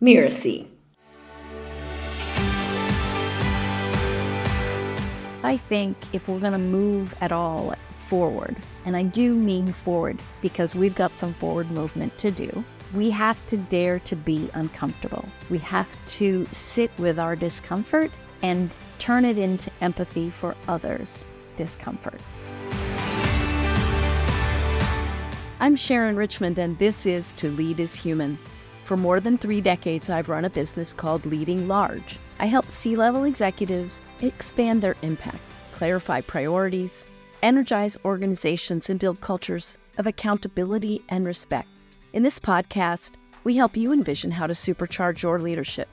Miracy. I think if we're going to move at all forward, and I do mean forward because we've got some forward movement to do, we have to dare to be uncomfortable. We have to sit with our discomfort and turn it into empathy for others' discomfort. I'm Sharon Richmond, and this is To Lead is Human. For more than three decades, I've run a business called Leading Large. I help C level executives expand their impact, clarify priorities, energize organizations, and build cultures of accountability and respect. In this podcast, we help you envision how to supercharge your leadership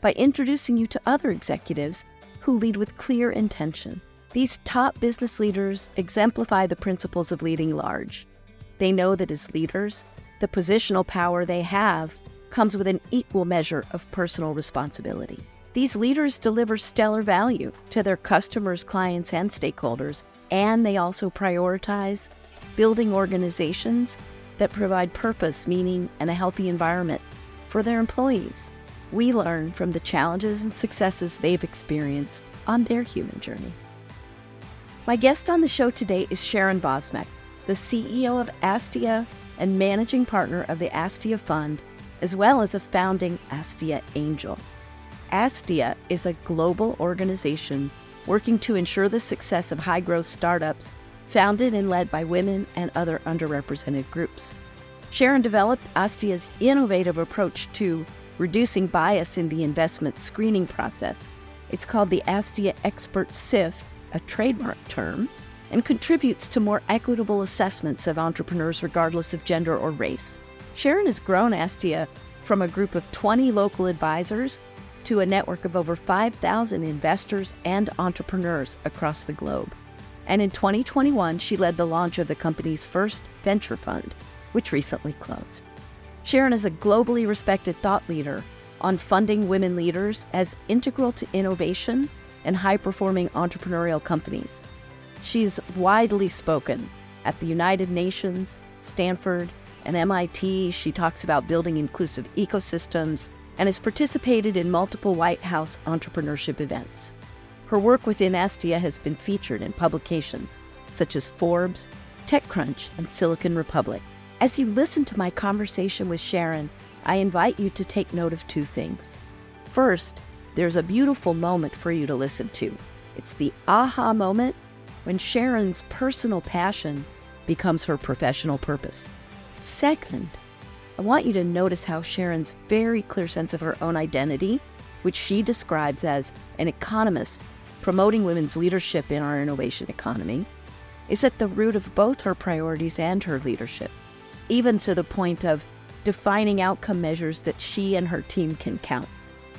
by introducing you to other executives who lead with clear intention. These top business leaders exemplify the principles of leading large. They know that as leaders, the positional power they have comes with an equal measure of personal responsibility. These leaders deliver stellar value to their customers, clients, and stakeholders, and they also prioritize building organizations that provide purpose, meaning, and a healthy environment for their employees. We learn from the challenges and successes they've experienced on their human journey. My guest on the show today is Sharon Vosmek, the CEO of Astia and managing partner of the Astia Fund, as well as a founding Astia Angel. Astia is a global organization working to ensure the success of high growth startups founded and led by women and other underrepresented groups. Sharon developed Astia's innovative approach to reducing bias in the investment screening process. It's called the Astia Expert Sift, a trademark term, and contributes to more equitable assessments of entrepreneurs regardless of gender or race. Sharon has grown Astia from a group of 20 local advisors to a network of over 5,000 investors and entrepreneurs across the globe. And in 2021, she led the launch of the company's first venture fund, which recently closed. Sharon is a globally respected thought leader on funding women leaders as integral to innovation and high performing entrepreneurial companies. She's widely spoken at the United Nations, Stanford, and MIT. She talks about building inclusive ecosystems and has participated in multiple White House entrepreneurship events. Her work within Astia has been featured in publications such as Forbes, TechCrunch, and Silicon Republic. As you listen to my conversation with Sharon, I invite you to take note of two things. First, there's a beautiful moment for you to listen to. It's the aha moment when Sharon's personal passion becomes her professional purpose. Second, I want you to notice how Sharon's very clear sense of her own identity, which she describes as an economist promoting women's leadership in our innovation economy, is at the root of both her priorities and her leadership, even to the point of defining outcome measures that she and her team can count.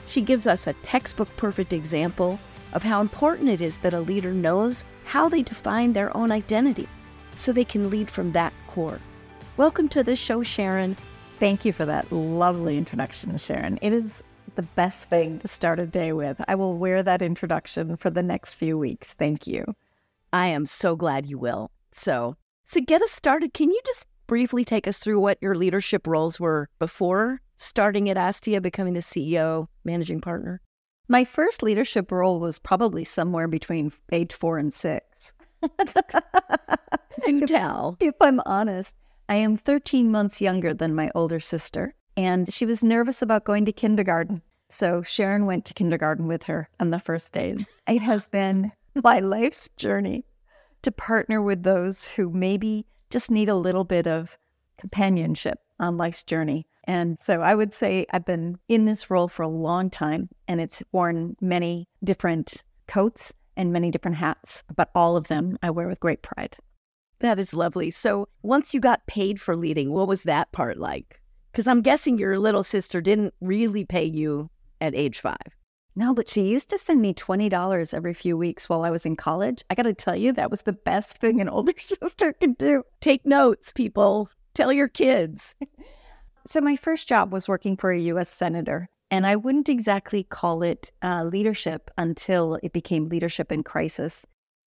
She gives us a textbook perfect example of how important it is that a leader knows how they define their own identity so they can lead from that core. Welcome to the show, Sharon. Thank you for that lovely introduction, Sharon. It is the best thing to start a day with. I will wear that introduction for the next few weeks. Thank you. I am so glad you will. So, to get us started, can you just briefly take us through what your leadership roles were before starting at Astia, becoming the CEO, managing partner? My first leadership role was probably somewhere between age four and six. Do tell. If I'm honest, I am 13 months younger than my older sister and she was nervous about going to kindergarten. So Sharon went to kindergarten with her on the first day. It has been my life's journey to partner with those who maybe just need a little bit of companionship on life's journey. And so I would say I've been in this role for a long time and it's worn many different coats and many different hats, but all of them I wear with great pride. That is lovely. So once you got paid for leading, what was that part like? Because I'm guessing your little sister didn't really pay you at age five. No, but she used to send me $20 every few weeks while I was in college. I got to tell you, that was the best thing an older sister could do. Take notes, people. Tell your kids. so, my first job was working for a U.S. Senator, and I wouldn't exactly call it uh, leadership until it became leadership in crisis.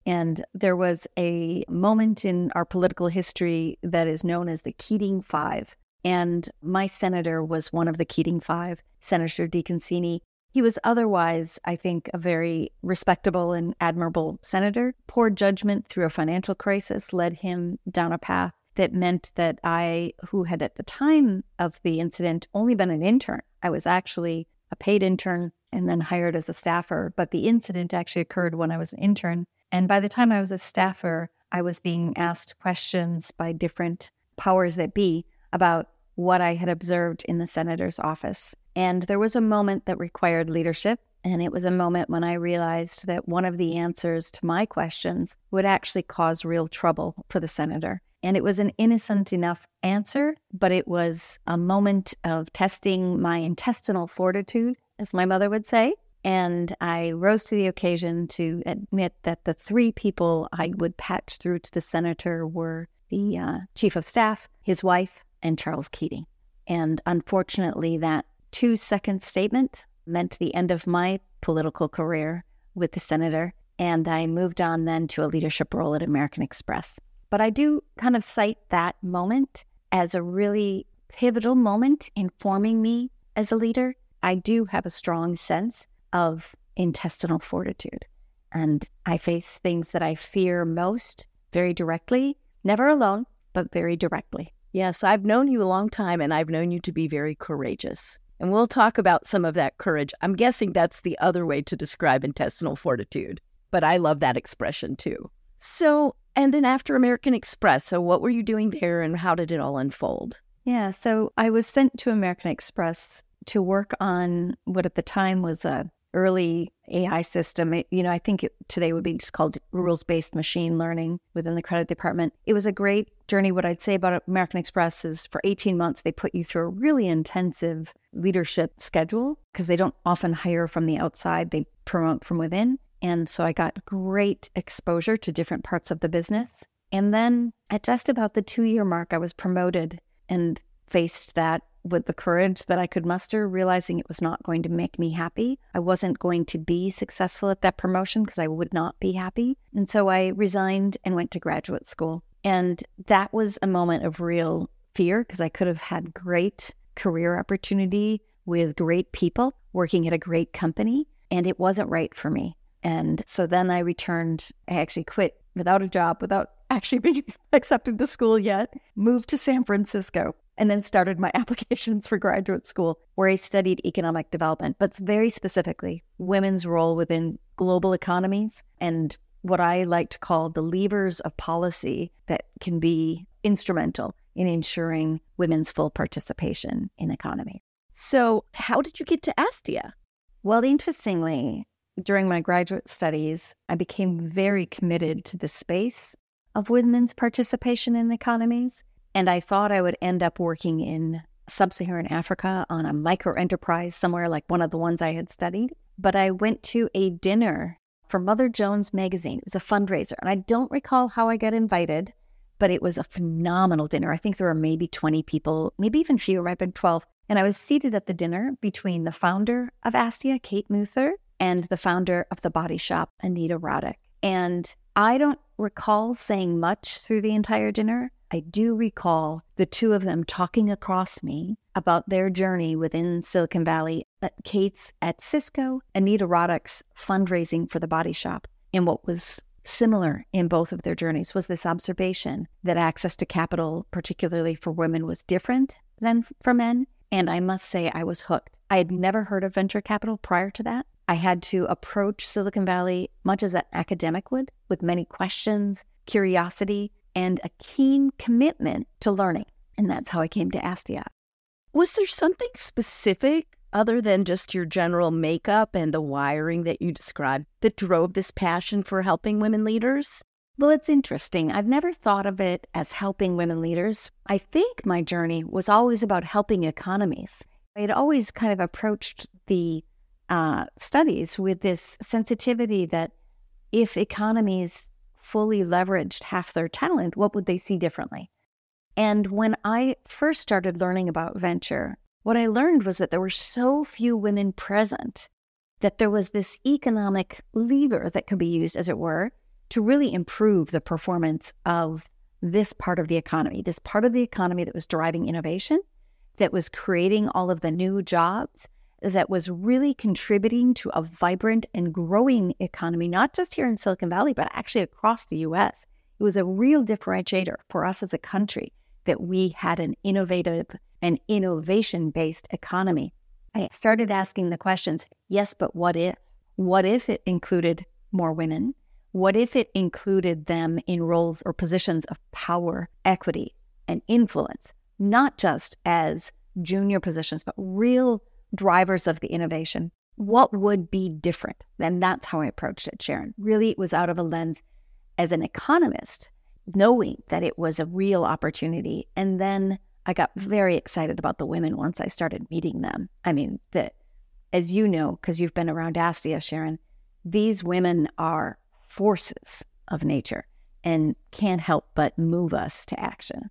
And there was a moment in our political history that is known as the Keating Five And my senator was one of the Keating Five, Senator DeConcini. He was otherwise, I think, a very respectable and admirable senator. Poor judgment through a financial crisis led him down a path that meant that I, who had at the time of the incident only been an intern, I was actually a paid intern and then hired as a staffer. But the incident actually occurred when I was an intern. And by the time I was a staffer, I was being asked questions by different powers that be about what I had observed in the senator's office. And there was a moment that required leadership. And it was a moment when I realized that one of the answers to my questions would actually cause real trouble for the senator. And it was an innocent enough answer, but it was a moment of testing my intestinal fortitude, as my mother would say. And I rose to the occasion to admit that the three people I would patch through to the senator were the uh, chief of staff, his wife, and Charles Keating. And unfortunately, that two second statement meant the end of my political career with the senator. And I moved on then to a leadership role at American Express. But I do kind of cite that moment as a really pivotal moment in forming me as a leader. I do have a strong sense of intestinal fortitude. And I face things that I fear most very directly, never alone, but very directly. Yes, I've known you a long time and I've known you to be very courageous. And we'll talk about some of that courage. I'm guessing that's the other way to describe intestinal fortitude, but I love that expression too. So, and then after American Express, so what were you doing there and how did it all unfold? Yeah, so I was sent to American Express to work on what at the time was a early AI system. You know, I think it, today would be just called rules based machine learning within the credit department. It was a great journey. What I'd say about American Express is for 18 months, they put you through a really intensive leadership schedule because they don't often hire from the outside, they promote from within. And so I got great exposure to different parts of the business. And then at just about the two year mark, I was promoted and faced that with the courage that I could muster, realizing it was not going to make me happy. I wasn't going to be successful at that promotion because I would not be happy. And so I resigned and went to graduate school. And that was a moment of real fear because I could have had great career opportunity with great people working at a great company. And it wasn't right for me. And so then I returned, I actually quit without a job, without actually being accepted to school yet, moved to San Francisco, and then started my applications for graduate school, where I studied economic development, but very specifically women's role within global economies and what I like to call the levers of policy that can be instrumental in ensuring women's full participation in economy. So, how did you get to Astia? Well, interestingly, during my graduate studies, I became very committed to the space of women's participation in economies. And I thought I would end up working in sub Saharan Africa on a micro enterprise somewhere like one of the ones I had studied. But I went to a dinner for Mother Jones magazine. It was a fundraiser. And I don't recall how I got invited, but it was a phenomenal dinner. I think there were maybe 20 people, maybe even fewer, have been 12. And I was seated at the dinner between the founder of Astia, Kate Muther, and the founder of the body shop, Anita Roddick. And I don't recall saying much through the entire dinner. I do recall the two of them talking across me about their journey within Silicon Valley, at Kate's at Cisco, Anita Roddick's fundraising for the body shop. And what was similar in both of their journeys was this observation that access to capital, particularly for women, was different than for men. And I must say, I was hooked. I had never heard of venture capital prior to that. I had to approach Silicon Valley much as an academic would, with many questions, curiosity, and a keen commitment to learning. And that's how I came to Astia. Was there something specific other than just your general makeup and the wiring that you described that drove this passion for helping women leaders? Well, it's interesting. I've never thought of it as helping women leaders. I think my journey was always about helping economies. I had always kind of approached the uh, studies with this sensitivity that if economies fully leveraged half their talent, what would they see differently? And when I first started learning about venture, what I learned was that there were so few women present that there was this economic lever that could be used, as it were, to really improve the performance of this part of the economy, this part of the economy that was driving innovation that was creating all of the new jobs, that was really contributing to a vibrant and growing economy, not just here in Silicon Valley, but actually across the US. It was a real differentiator for us as a country that we had an innovative and innovation based economy. I started asking the questions yes, but what if? What if it included more women? What if it included them in roles or positions of power, equity, and influence, not just as junior positions, but real drivers of the innovation? What would be different? And that's how I approached it, Sharon. Really, it was out of a lens as an economist, knowing that it was a real opportunity. And then I got very excited about the women once I started meeting them. I mean, that, as you know, because you've been around ASTIA, Sharon, these women are forces of nature and can't help but move us to action.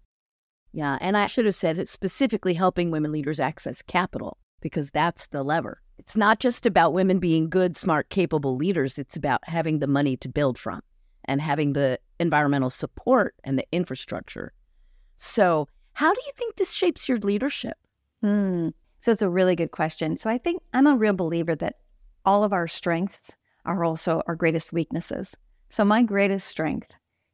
Yeah, and I should have said it's specifically helping women leaders access capital because that's the lever. It's not just about women being good, smart, capable leaders, it's about having the money to build from and having the environmental support and the infrastructure. So, how do you think this shapes your leadership? Mm, so, it's a really good question. So, I think I'm a real believer that all of our strengths are also our greatest weaknesses. So, my greatest strength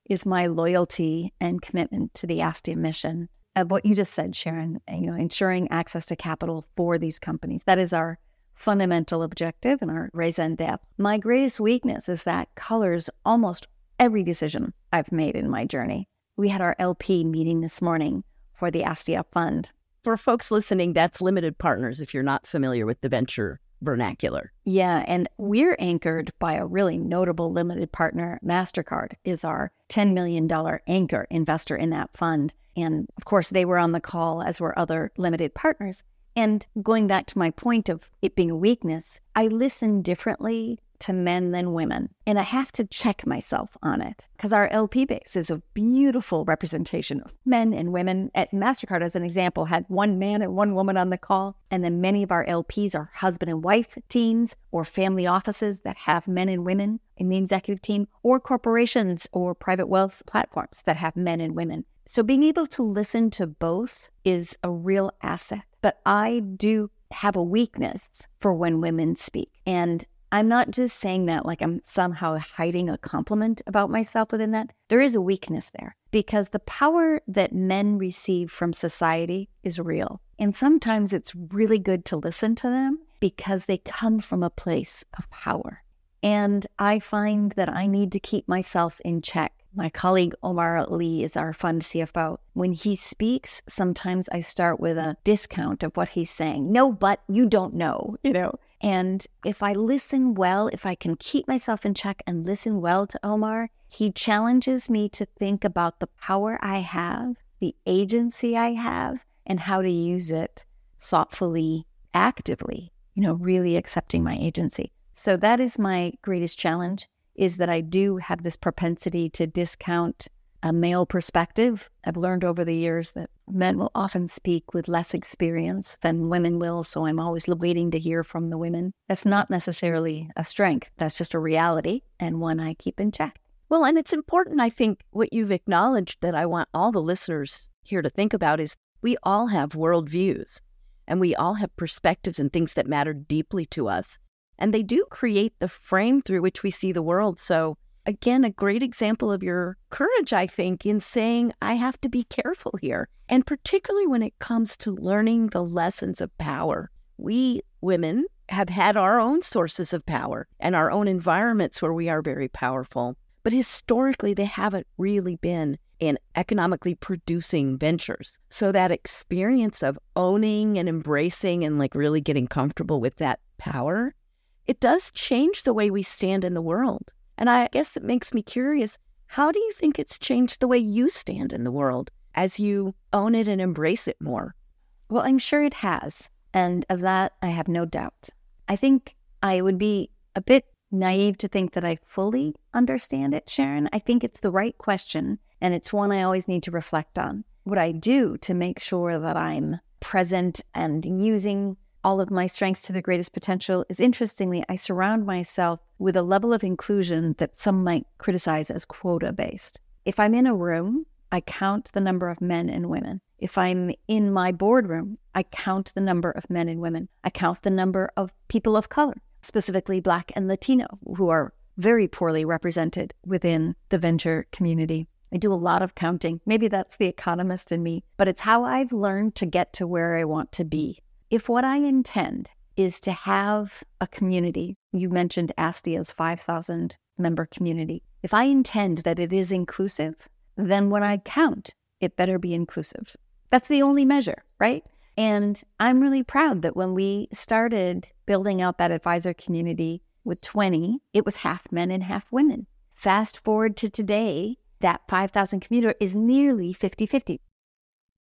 is my loyalty and commitment to the ASTIA mission. Of what you just said, Sharon, uh, you know, ensuring access to capital for these companies. That is our fundamental objective and our raison d'etre. My greatest weakness is that colors almost every decision I've made in my journey. We had our LP meeting this morning for the ASTIA Fund. For folks listening, that's limited partners if you're not familiar with the venture vernacular. Yeah, and we're anchored by a really notable limited partner. MasterCard is our $10 million anchor investor in that fund. And of course, they were on the call, as were other limited partners. And going back to my point of it being a weakness, I listen differently to men than women. And I have to check myself on it because our LP base is a beautiful representation of men and women. At MasterCard, as an example, had one man and one woman on the call. And then many of our LPs are husband and wife teams or family offices that have men and women in the executive team, or corporations or private wealth platforms that have men and women. So being able to listen to both is a real asset. But I do have a weakness for when women speak. And I'm not just saying that like I'm somehow hiding a compliment about myself within that. There is a weakness there because the power that men receive from society is real. And sometimes it's really good to listen to them because they come from a place of power. And I find that I need to keep myself in check. My colleague Omar Lee is our fund CFO. When he speaks, sometimes I start with a discount of what he's saying. No, but you don't know, you know. And if I listen well, if I can keep myself in check and listen well to Omar, he challenges me to think about the power I have, the agency I have, and how to use it thoughtfully, actively, you know, really accepting my agency. So that is my greatest challenge is that I do have this propensity to discount a male perspective. I've learned over the years that men will often speak with less experience than women will. So I'm always waiting to hear from the women. That's not necessarily a strength, that's just a reality and one I keep in check. Well, and it's important, I think, what you've acknowledged that I want all the listeners here to think about is we all have worldviews and we all have perspectives and things that matter deeply to us. And they do create the frame through which we see the world. So again, a great example of your courage, I think, in saying, I have to be careful here. And particularly when it comes to learning the lessons of power. We women have had our own sources of power and our own environments where we are very powerful. But historically, they haven't really been in economically producing ventures. So that experience of owning and embracing and like really getting comfortable with that power, it does change the way we stand in the world. And I guess it makes me curious how do you think it's changed the way you stand in the world as you own it and embrace it more? Well, I'm sure it has. And of that, I have no doubt. I think I would be a bit naive to think that I fully understand it, Sharon. I think it's the right question, and it's one I always need to reflect on. What I do to make sure that I'm present and using all of my strengths to the greatest potential is interestingly, I surround myself with a level of inclusion that some might criticize as quota based. If I'm in a room I count the number of men and women. If I'm in my boardroom, I count the number of men and women. I count the number of people of color, specifically Black and Latino, who are very poorly represented within the venture community. I do a lot of counting. Maybe that's the economist in me, but it's how I've learned to get to where I want to be. If what I intend is to have a community, you mentioned Astia's 5,000 member community. If I intend that it is inclusive, then when I count, it better be inclusive. That's the only measure, right? And I'm really proud that when we started building out that advisor community with 20, it was half men and half women. Fast forward to today, that 5,000 commuter is nearly 50 50.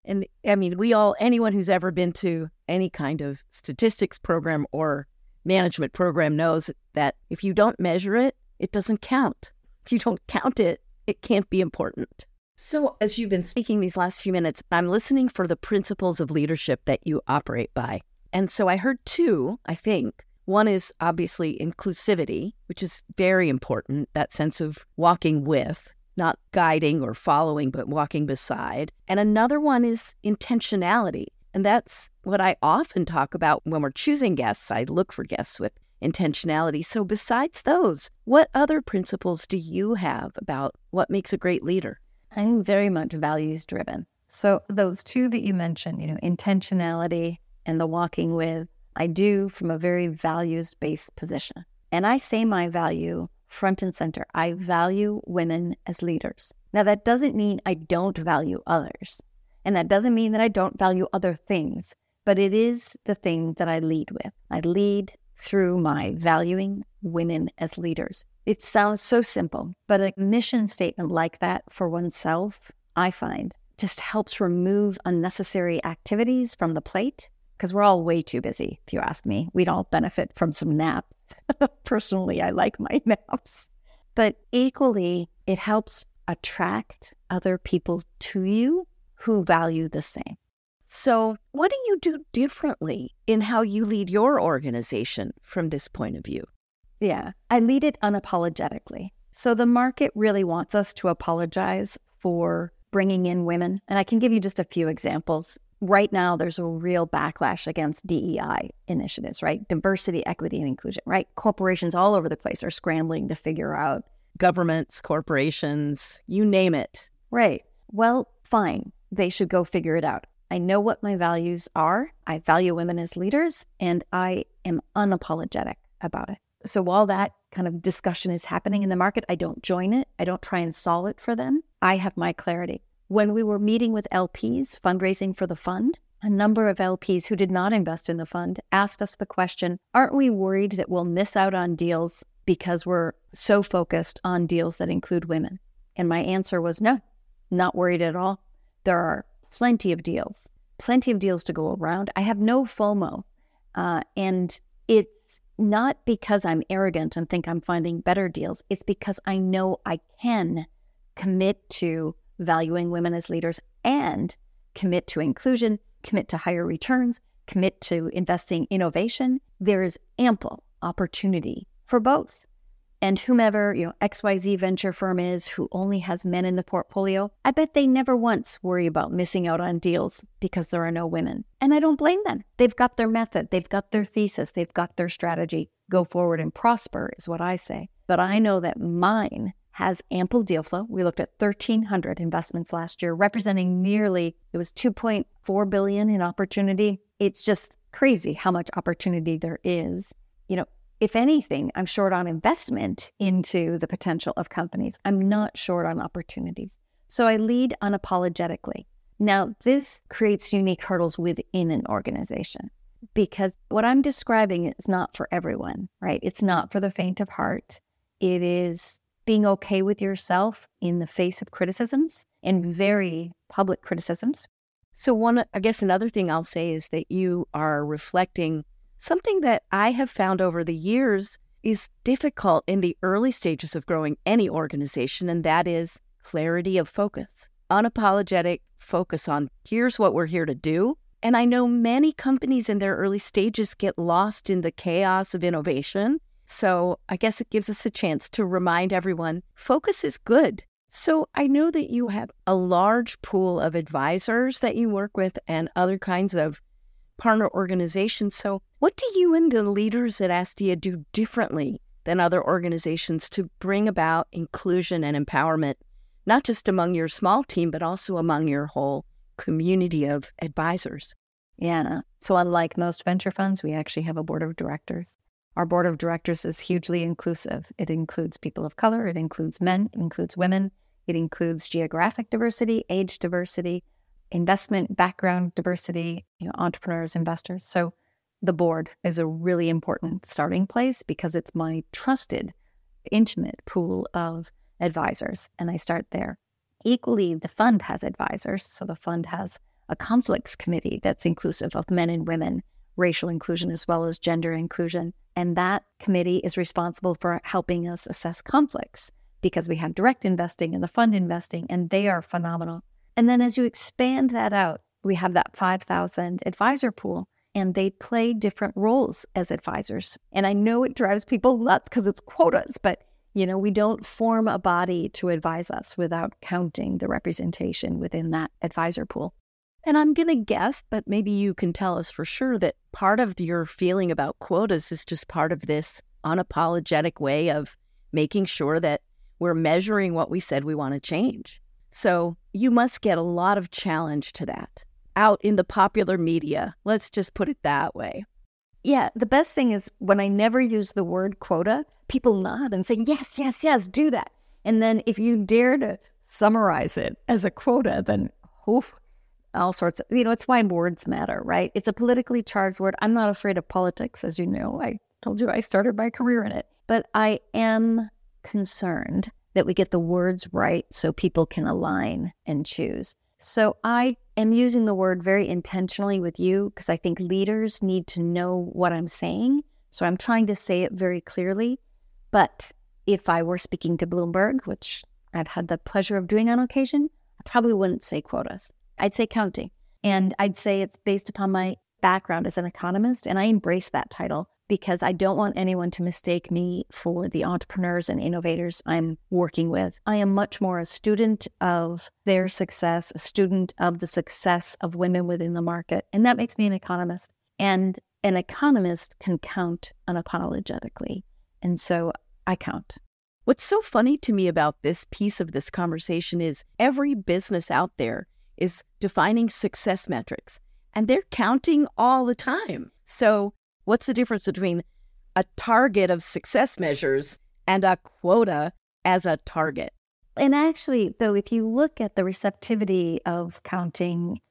And I mean, we all, anyone who's ever been to any kind of statistics program or management program knows that if you don't measure it, it doesn't count. If you don't count it, it can't be important. So, as you've been speaking these last few minutes, I'm listening for the principles of leadership that you operate by. And so I heard two, I think. One is obviously inclusivity, which is very important, that sense of walking with not guiding or following, but walking beside. And another one is intentionality. And that's what I often talk about when we're choosing guests. I look for guests with intentionality. So, besides those, what other principles do you have about what makes a great leader? I'm very much values driven. So, those two that you mentioned, you know, intentionality and the walking with, I do from a very values based position. And I say my value front and center. I value women as leaders. Now, that doesn't mean I don't value others. And that doesn't mean that I don't value other things, but it is the thing that I lead with. I lead through my valuing women as leaders. It sounds so simple, but a mission statement like that for oneself, I find, just helps remove unnecessary activities from the plate because we're all way too busy, if you ask me. We'd all benefit from some naps. Personally, I like my maps, But equally, it helps attract other people to you who value the same. So, what do you do differently in how you lead your organization from this point of view? Yeah, I lead it unapologetically. So, the market really wants us to apologize for bringing in women. And I can give you just a few examples right now there's a real backlash against DEI initiatives, right? Diversity, equity, and inclusion, right? Corporations all over the place are scrambling to figure out governments, corporations, you name it. Right. Well, fine. They should go figure it out. I know what my values are. I value women as leaders, and I am unapologetic about it. So while that kind of discussion is happening in the market, I don't join it. I don't try and solve it for them. I have my clarity. When we were meeting with LPs fundraising for the fund, a number of LPs who did not invest in the fund asked us the question Aren't we worried that we'll miss out on deals because we're so focused on deals that include women? And my answer was no, not worried at all. There are plenty of deals, plenty of deals to go around. I have no FOMO. Uh, and it's not because I'm arrogant and think I'm finding better deals, it's because I know I can commit to valuing women as leaders and commit to inclusion, commit to higher returns, commit to investing innovation, there is ample opportunity for both. And whomever, you know, XYZ venture firm is who only has men in the portfolio, I bet they never once worry about missing out on deals because there are no women. And I don't blame them. They've got their method, they've got their thesis, they've got their strategy. Go forward and prosper is what I say. But I know that mine has ample deal flow. We looked at 1,300 investments last year, representing nearly, it was 2.4 billion in opportunity. It's just crazy how much opportunity there is. You know, if anything, I'm short on investment into the potential of companies. I'm not short on opportunities. So I lead unapologetically. Now, this creates unique hurdles within an organization because what I'm describing is not for everyone, right? It's not for the faint of heart. It is being okay with yourself in the face of criticisms and mm-hmm. very public criticisms. So, one, I guess another thing I'll say is that you are reflecting something that I have found over the years is difficult in the early stages of growing any organization, and that is clarity of focus, unapologetic focus on here's what we're here to do. And I know many companies in their early stages get lost in the chaos of innovation so I guess it gives us a chance to remind everyone focus is good. So I know that you have a large pool of advisors that you work with and other kinds of partner organizations. So, what do you and the leaders at Astia do differently than other organizations to bring about inclusion and empowerment, not just among your small team, but also among your whole community of advisors? Yeah. So, unlike most venture funds, we actually have a board of directors. Our board of directors is hugely inclusive. It includes people of color, it includes men, it includes women, it includes geographic diversity, age diversity, investment background diversity, you know, entrepreneurs, investors. So the board is a really important starting place because it's my trusted, intimate pool of advisors. And I start there. Equally, the fund has advisors. So the fund has a conflicts committee that's inclusive of men and women, racial inclusion as well as gender inclusion. And that committee is responsible for helping us assess conflicts because we have direct investing and the fund investing, and they are phenomenal. And then as you expand that out, we have that 5,000 advisor pool, and they play different roles as advisors. And I know it drives people nuts because it's quotas, but you know, we don't form a body to advise us without counting the representation within that advisor pool. And I'm going to guess, but maybe you can tell us for sure that part of your feeling about quotas is just part of this unapologetic way of making sure that we're measuring what we said we want to change. So you must get a lot of challenge to that out in the popular media. Let's just put it that way. Yeah, the best thing is when I never use the word quota, people nod and say, yes, yes, yes, do that. And then if you dare to summarize it as a quota, then oof, all sorts of, you know, it's why words matter, right? It's a politically charged word. I'm not afraid of politics, as you know. I told you I started my career in it, but I am concerned that we get the words right so people can align and choose. So I am using the word very intentionally with you because I think leaders need to know what I'm saying. So I'm trying to say it very clearly. But if I were speaking to Bloomberg, which I've had the pleasure of doing on occasion, I probably wouldn't say quotas. I'd say counting. And I'd say it's based upon my background as an economist. And I embrace that title because I don't want anyone to mistake me for the entrepreneurs and innovators I'm working with. I am much more a student of their success, a student of the success of women within the market. And that makes me an economist. And an economist can count unapologetically. And so I count. What's so funny to me about this piece of this conversation is every business out there is defining success metrics and they're counting all the time. So What's the difference between a target of success measures and a quota as a target? And actually, though, if you look at the receptivity of counting,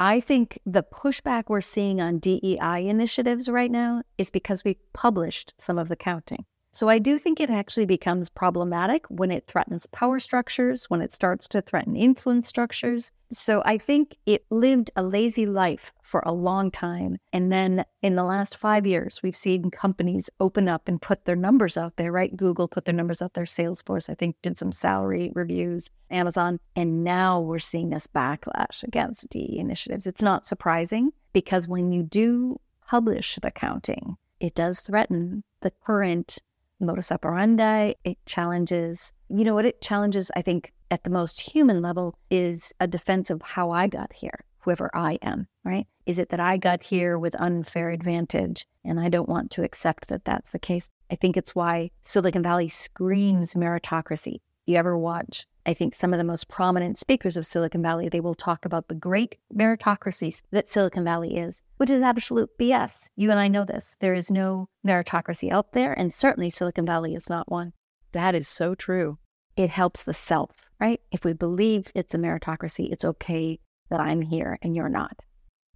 I think the pushback we're seeing on DEI initiatives right now is because we published some of the counting. So I do think it actually becomes problematic when it threatens power structures, when it starts to threaten influence structures. So I think it lived a lazy life for a long time. And then in the last five years, we've seen companies open up and put their numbers out there, right? Google put their numbers out there, Salesforce, I think, did some salary reviews, Amazon. And now we're seeing this backlash against DE initiatives. It's not surprising because when you do publish the counting, it does threaten the current modus operandi. It challenges, you know what it challenges, I think, at the most human level is a defense of how I got here, whoever I am, right? Is it that I got here with unfair advantage and I don't want to accept that that's the case? I think it's why Silicon Valley screams meritocracy. You ever watch I think some of the most prominent speakers of Silicon Valley, they will talk about the great meritocracies that Silicon Valley is, which is absolute BS. You and I know this. There is no meritocracy out there, and certainly Silicon Valley is not one. That is so true. It helps the self, right? If we believe it's a meritocracy, it's okay that I'm here and you're not.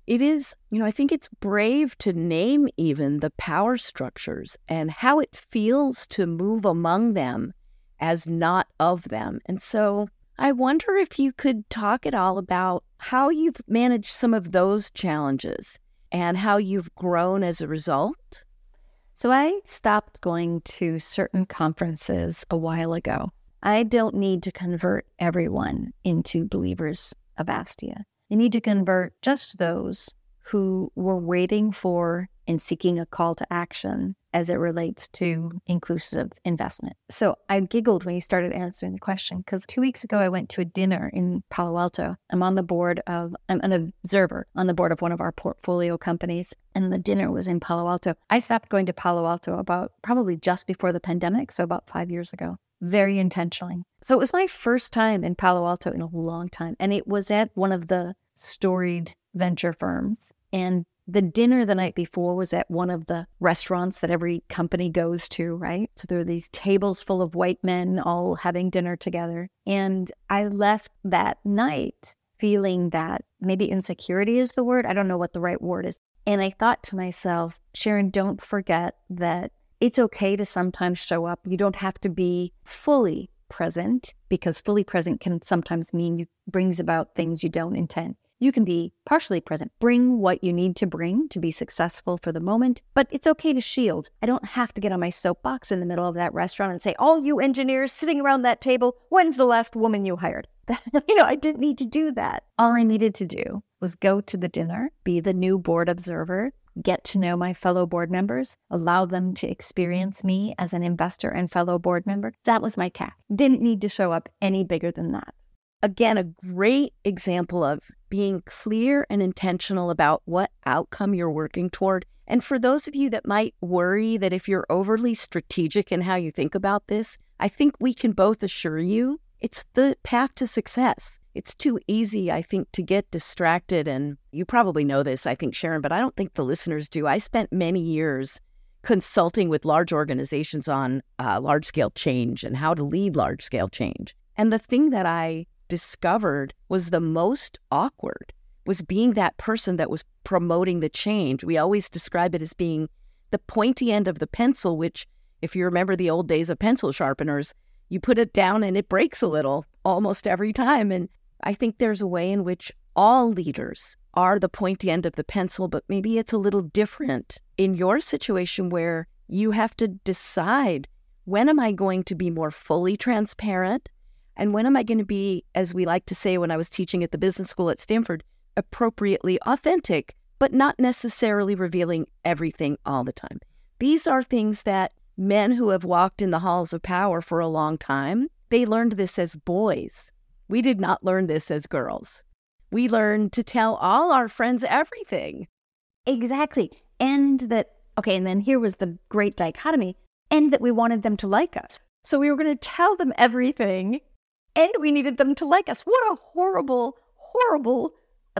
It is, you know, I think it's brave to name even the power structures and how it feels to move among them as not of them. And so I wonder if you could talk at all about how you've managed some of those challenges and how you've grown as a result. So I stopped going to certain conferences a while ago. I don't need to convert everyone into believers of Astia. I need to convert just those who were waiting for and seeking a call to action as it relates to inclusive investment. So I giggled when you started answering the question because two weeks ago I went to a dinner in Palo Alto. I'm on the board of, I'm an observer on the board of one of our portfolio companies, and the dinner was in Palo Alto. I stopped going to Palo Alto about probably just before the pandemic, so about five years ago, very intentionally. So it was my first time in Palo Alto in a long time, and it was at one of the storied venture firms. And the dinner the night before was at one of the restaurants that every company goes to, right? So there are these tables full of white men all having dinner together. And I left that night feeling that maybe insecurity is the word. I don't know what the right word is. And I thought to myself, Sharon, don't forget that it's okay to sometimes show up. You don't have to be fully present because fully present can sometimes mean you brings about things you don't intend. You can be partially present. Bring what you need to bring to be successful for the moment, but it's okay to shield. I don't have to get on my soapbox in the middle of that restaurant and say, All you engineers sitting around that table, when's the last woman you hired? you know, I didn't need to do that. All I needed to do was go to the dinner, be the new board observer, get to know my fellow board members, allow them to experience me as an investor and fellow board member. That was my task. Didn't need to show up any bigger than that again, a great example of being clear and intentional about what outcome you're working toward. And for those of you that might worry that if you're overly strategic in how you think about this, I think we can both assure you it's the path to success. It's too easy, I think, to get distracted. And you probably know this, I think, Sharon, but I don't think the listeners do. I spent many years consulting with large organizations on uh, large scale change and how to lead large scale change. And the thing that I discovered was the most awkward was being that person that was promoting the change. We always describe it as being the pointy end of the pencil, which, if you remember the old days of pencil sharpeners, you put it down and it breaks a little almost every time. And I think there's a way in which all leaders are the pointy end of the pencil, but maybe it's a little different in your situation where you have to decide when am I going to be more fully transparent and when am I going to be, as we like to say when I was teaching at the business school at Stanford, appropriately authentic, but not necessarily revealing everything all the time? These are things that men who have walked in the halls of power for a long time, they learned this as boys. We did not learn this as girls. We learned to tell all our friends everything. Exactly. And that, okay, and then here was the great dichotomy, and that we wanted them to like us. So we were going to tell them everything and we needed them to like us. What a horrible, horrible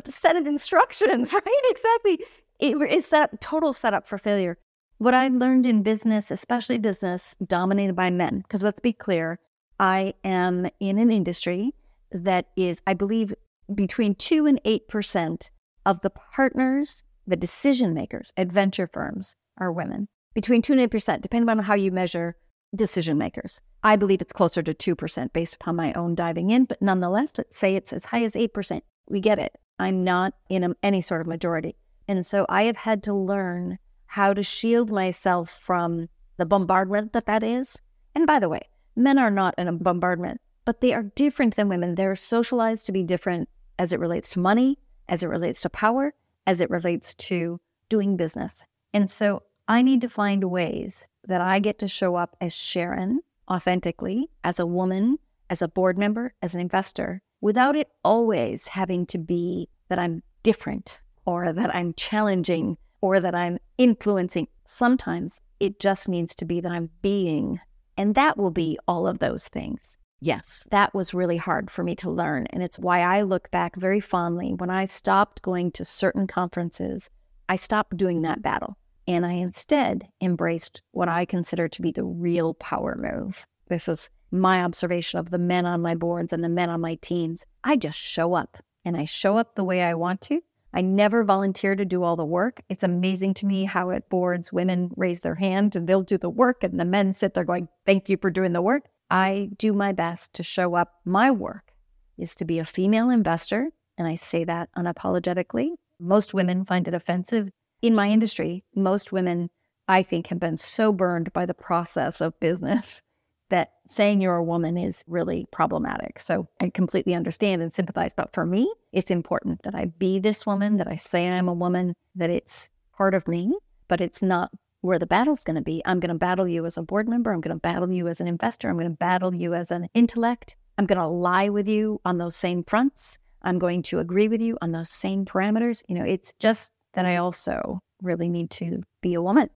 set of instructions, right? Exactly. It, It is that total setup for failure. What I've learned in business, especially business dominated by men, because let's be clear, I am in an industry that is, I believe, between two and eight percent of the partners, the decision makers at venture firms are women. Between two and eight percent, depending on how you measure decision makers. I believe it's closer to 2% based upon my own diving in, but nonetheless, let's say it's as high as 8%. We get it. I'm not in a, any sort of majority. And so I have had to learn how to shield myself from the bombardment that that is. And by the way, men are not in a bombardment, but they are different than women. They're socialized to be different as it relates to money, as it relates to power, as it relates to doing business. And so I need to find ways that I get to show up as Sharon authentically, as a woman, as a board member, as an investor, without it always having to be that I'm different or that I'm challenging or that I'm influencing. Sometimes it just needs to be that I'm being, and that will be all of those things. Yes. That was really hard for me to learn. And it's why I look back very fondly. When I stopped going to certain conferences, I stopped doing that battle. And I instead embraced what I consider to be the real power move. This is my observation of the men on my boards and the men on my teams. I just show up and I show up the way I want to. I never volunteer to do all the work. It's amazing to me how at boards women raise their hand and they'll do the work, and the men sit there going, Thank you for doing the work. I do my best to show up. My work is to be a female investor, and I say that unapologetically. Most women find it offensive in my industry, most women, I think, have been so burned by the process of business that saying you're a woman is really problematic. So I completely understand and sympathize. But for me, it's important that I be this woman, that I say I'm a woman, that it's part of me, but it's not where the battle's going to be. I'm going to battle you as a board member. I'm going to battle you as an investor. I'm going to battle you as an intellect. I'm going to lie with you on those same fronts. I'm going to agree with you on those same parameters. You know, it's just that I also really need to be a woman.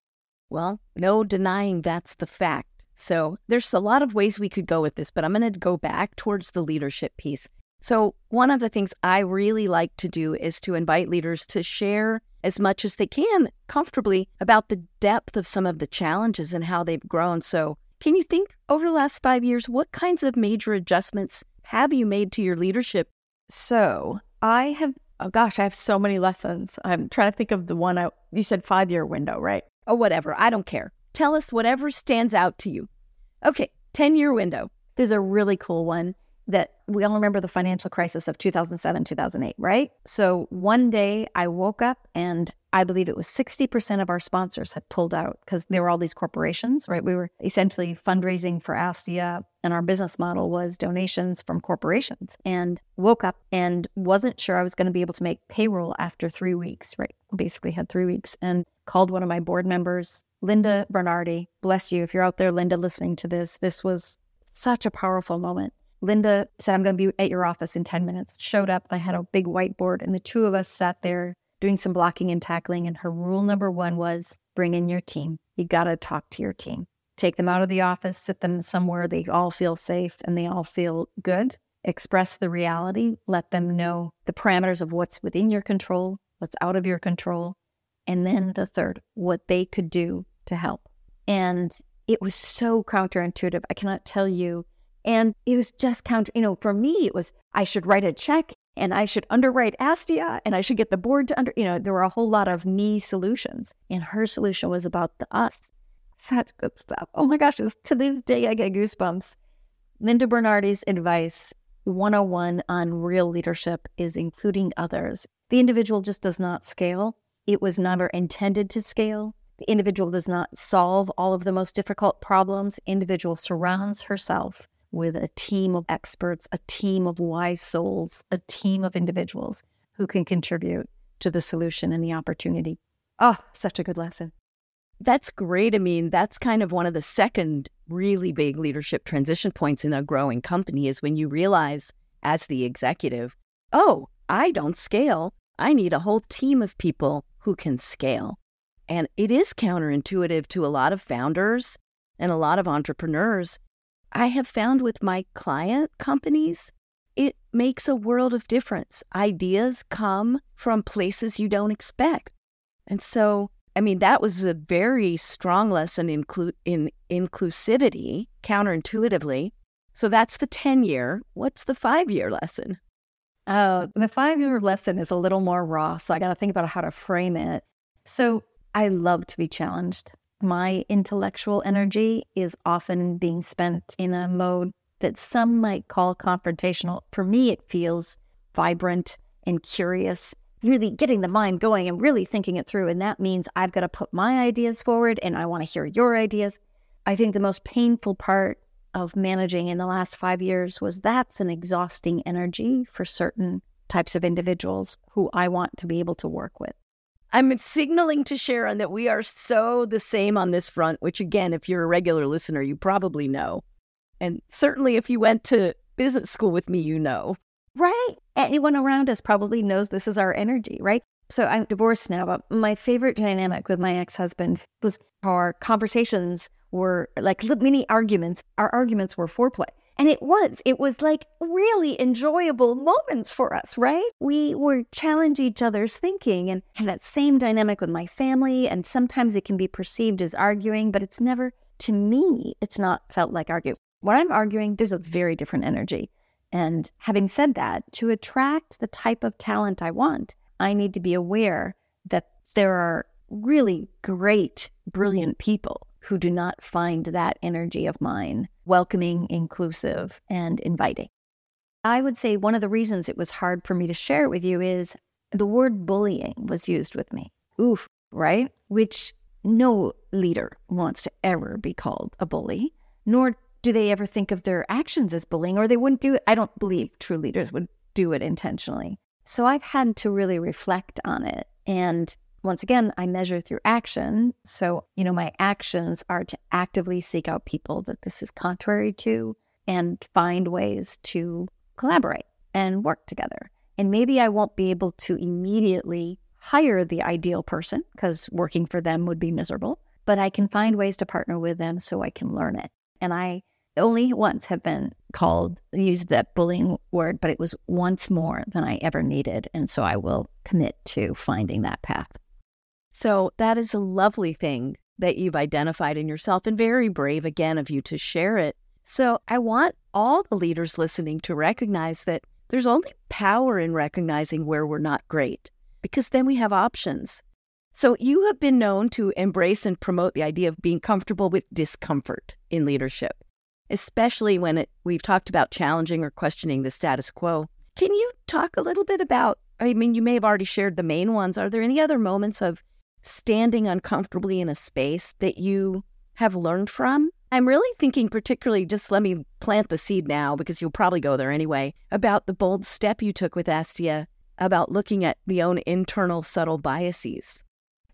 Well, no denying that's the fact. So there's a lot of ways we could go with this, but I'm going to go back towards the leadership piece. So, one of the things I really like to do is to invite leaders to share as much as they can comfortably about the depth of some of the challenges and how they've grown. So, can you think over the last five years, what kinds of major adjustments have you made to your leadership? So, I have, oh gosh, I have so many lessons. I'm trying to think of the one I, you said five year window, right? Oh, whatever. I don't care. Tell us whatever stands out to you. Okay, 10 year window. There's a really cool one that we all remember the financial crisis of 2007, 2008, right? So one day I woke up and I believe it was 60% of our sponsors had pulled out because there were all these corporations, right? We were essentially fundraising for Astia and our business model was donations from corporations and woke up and wasn't sure I was going to be able to make payroll after three weeks, right? Basically had three weeks and called one of my board members, Linda Bernardi. Bless you. If you're out there, Linda, listening to this, this was such a powerful moment Linda said, I'm going to be at your office in 10 minutes. Showed up. I had a big whiteboard, and the two of us sat there doing some blocking and tackling. And her rule number one was bring in your team. You got to talk to your team. Take them out of the office, sit them somewhere they all feel safe and they all feel good. Express the reality, let them know the parameters of what's within your control, what's out of your control. And then the third, what they could do to help. And it was so counterintuitive. I cannot tell you and it was just counter, you know, for me, it was I should write a check and I should underwrite Astia and I should get the board to under, you know, there were a whole lot of me solutions. And her solution was about the us. Such good stuff. Oh my gosh, to this day, I get goosebumps. Linda Bernardi's advice 101 on real leadership is including others. The individual just does not scale. It was never intended to scale. The individual does not solve all of the most difficult problems. Individual surrounds herself with a team of experts, a team of wise souls, a team of individuals who can contribute to the solution and the opportunity. Oh, such a good lesson. That's great. I mean, that's kind of one of the second really big leadership transition points in a growing company is when you realize, as the executive, oh, I don't scale. I need a whole team of people who can scale. And it is counterintuitive to a lot of founders and a lot of entrepreneurs I have found with my client companies, it makes a world of difference. Ideas come from places you don't expect. And so, I mean, that was a very strong lesson in, in inclusivity, counterintuitively. So that's the 10 year. What's the five year lesson? Oh, the five year lesson is a little more raw. So I got to think about how to frame it. So I love to be challenged my intellectual energy is often being spent in a mode that some might call confrontational. For me, it feels vibrant and curious, really getting the mind going and really thinking it through. And that means I've got to put my ideas forward and I want to hear your ideas. I think the most painful part of managing in the last five years was that's an exhausting energy for certain types of individuals who I want to be able to work with. I'm signaling to Sharon that we are so the same on this front, which, again, if you're a regular listener, you probably know. And certainly if you went to business school with me, you know. Right. Anyone around us probably knows this is our energy, right? So I'm divorced now, but my favorite dynamic with my ex husband was our conversations were like mini arguments. Our arguments were foreplay. And it was, it was like really enjoyable moments for us, right? We were challenge each other's thinking and have that same dynamic with my family. And sometimes it can be perceived as arguing, but it's never, to me, it's not felt like arguing. When I'm arguing, there's a very different energy. And having said that, to attract the type of talent I want, I need to be aware that there are really great, brilliant people who do not find that energy of mine welcoming, inclusive, and inviting. I would say one of the reasons it was hard for me to share it with you is the word bullying was used with me. Oof, right? Which no leader wants to ever be called a bully, nor do they ever think of their actions as bullying, or they wouldn't do it. I don't believe true leaders would do it intentionally. So I've had to really reflect on it and once again, I measure through action. So, you know, my actions are to actively seek out people that this is contrary to and find ways to collaborate and work together. And maybe I won't be able to immediately hire the ideal person because working for them would be miserable, but I can find ways to partner with them so I can learn it. And I only once have been called, used that bullying word, but it was once more than I ever needed. And so I will commit to finding that path. So that is a lovely thing that you've identified in yourself and very brave again of you to share it. So I want all the leaders listening to recognize that there's only power in recognizing where we're not great because then we have options. So you have been known to embrace and promote the idea of being comfortable with discomfort in leadership, especially when it, we've talked about challenging or questioning the status quo. Can you talk a little bit about I mean you may have already shared the main ones. Are there any other moments of standing uncomfortably in a space that you have learned from? I'm really thinking, particularly, just let me plant the seed now because you'll probably go there anyway, about the bold step you took with Astia about looking at the own internal subtle biases.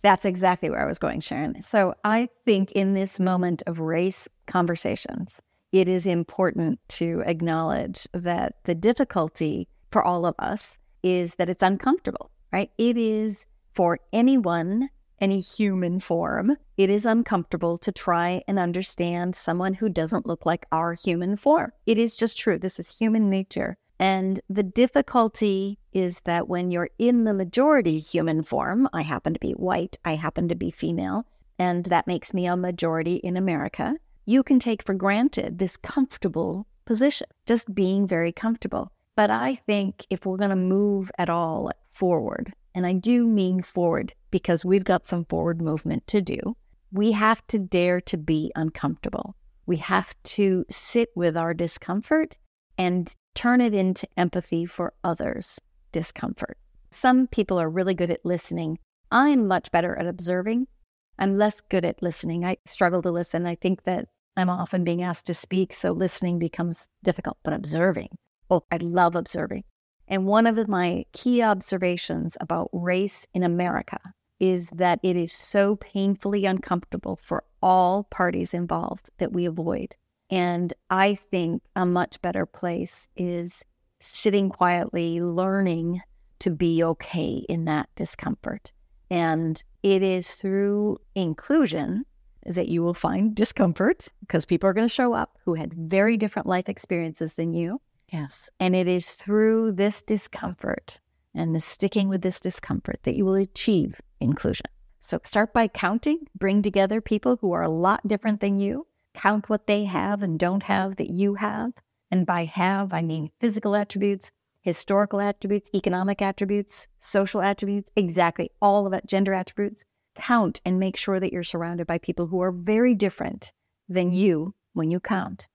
That's exactly where I was going, Sharon. So I think in this moment of race conversations, it is important to acknowledge that the difficulty for all of us is that it's uncomfortable, right? It is for anyone any human form, it is uncomfortable to try and understand someone who doesn't look like our human form. It is just true. This is human nature. And the difficulty is that when you're in the majority human form, I happen to be white, I happen to be female, and that makes me a majority in America, you can take for granted this comfortable position, just being very comfortable. But I think if we're going to move at all forward, and I do mean forward because we've got some forward movement to do, we have to dare to be uncomfortable. We have to sit with our discomfort and turn it into empathy for others' discomfort. Some people are really good at listening. I'm much better at observing. I'm less good at listening. I struggle to listen. I think that I'm often being asked to speak, so listening becomes difficult, but observing. Oh, I love observing. And one of my key observations about race in America is that it is so painfully uncomfortable for all parties involved that we avoid. And I think a much better place is sitting quietly, learning to be okay in that discomfort. And it is through inclusion that you will find discomfort because people are going to show up who had very different life experiences than you. Yes. And it is through this discomfort and the sticking with this discomfort that you will achieve inclusion. So start by counting, bring together people who are a lot different than you, count what they have and don't have that you have. And by have, I mean physical attributes, historical attributes, economic attributes, social attributes, exactly all of that, gender attributes. Count and make sure that you're surrounded by people who are very different than you when you count.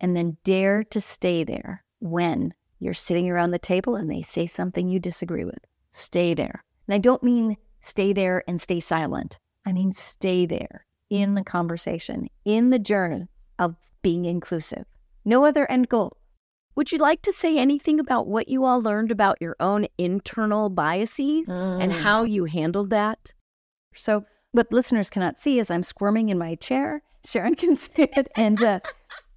And then dare to stay there when you're sitting around the table and they say something you disagree with. Stay there. And I don't mean stay there and stay silent. I mean stay there in the conversation, in the journey of being inclusive. No other end goal. Would you like to say anything about what you all learned about your own internal biases mm. and how you handled that? So, what listeners cannot see is I'm squirming in my chair. Sharon can see it. And uh,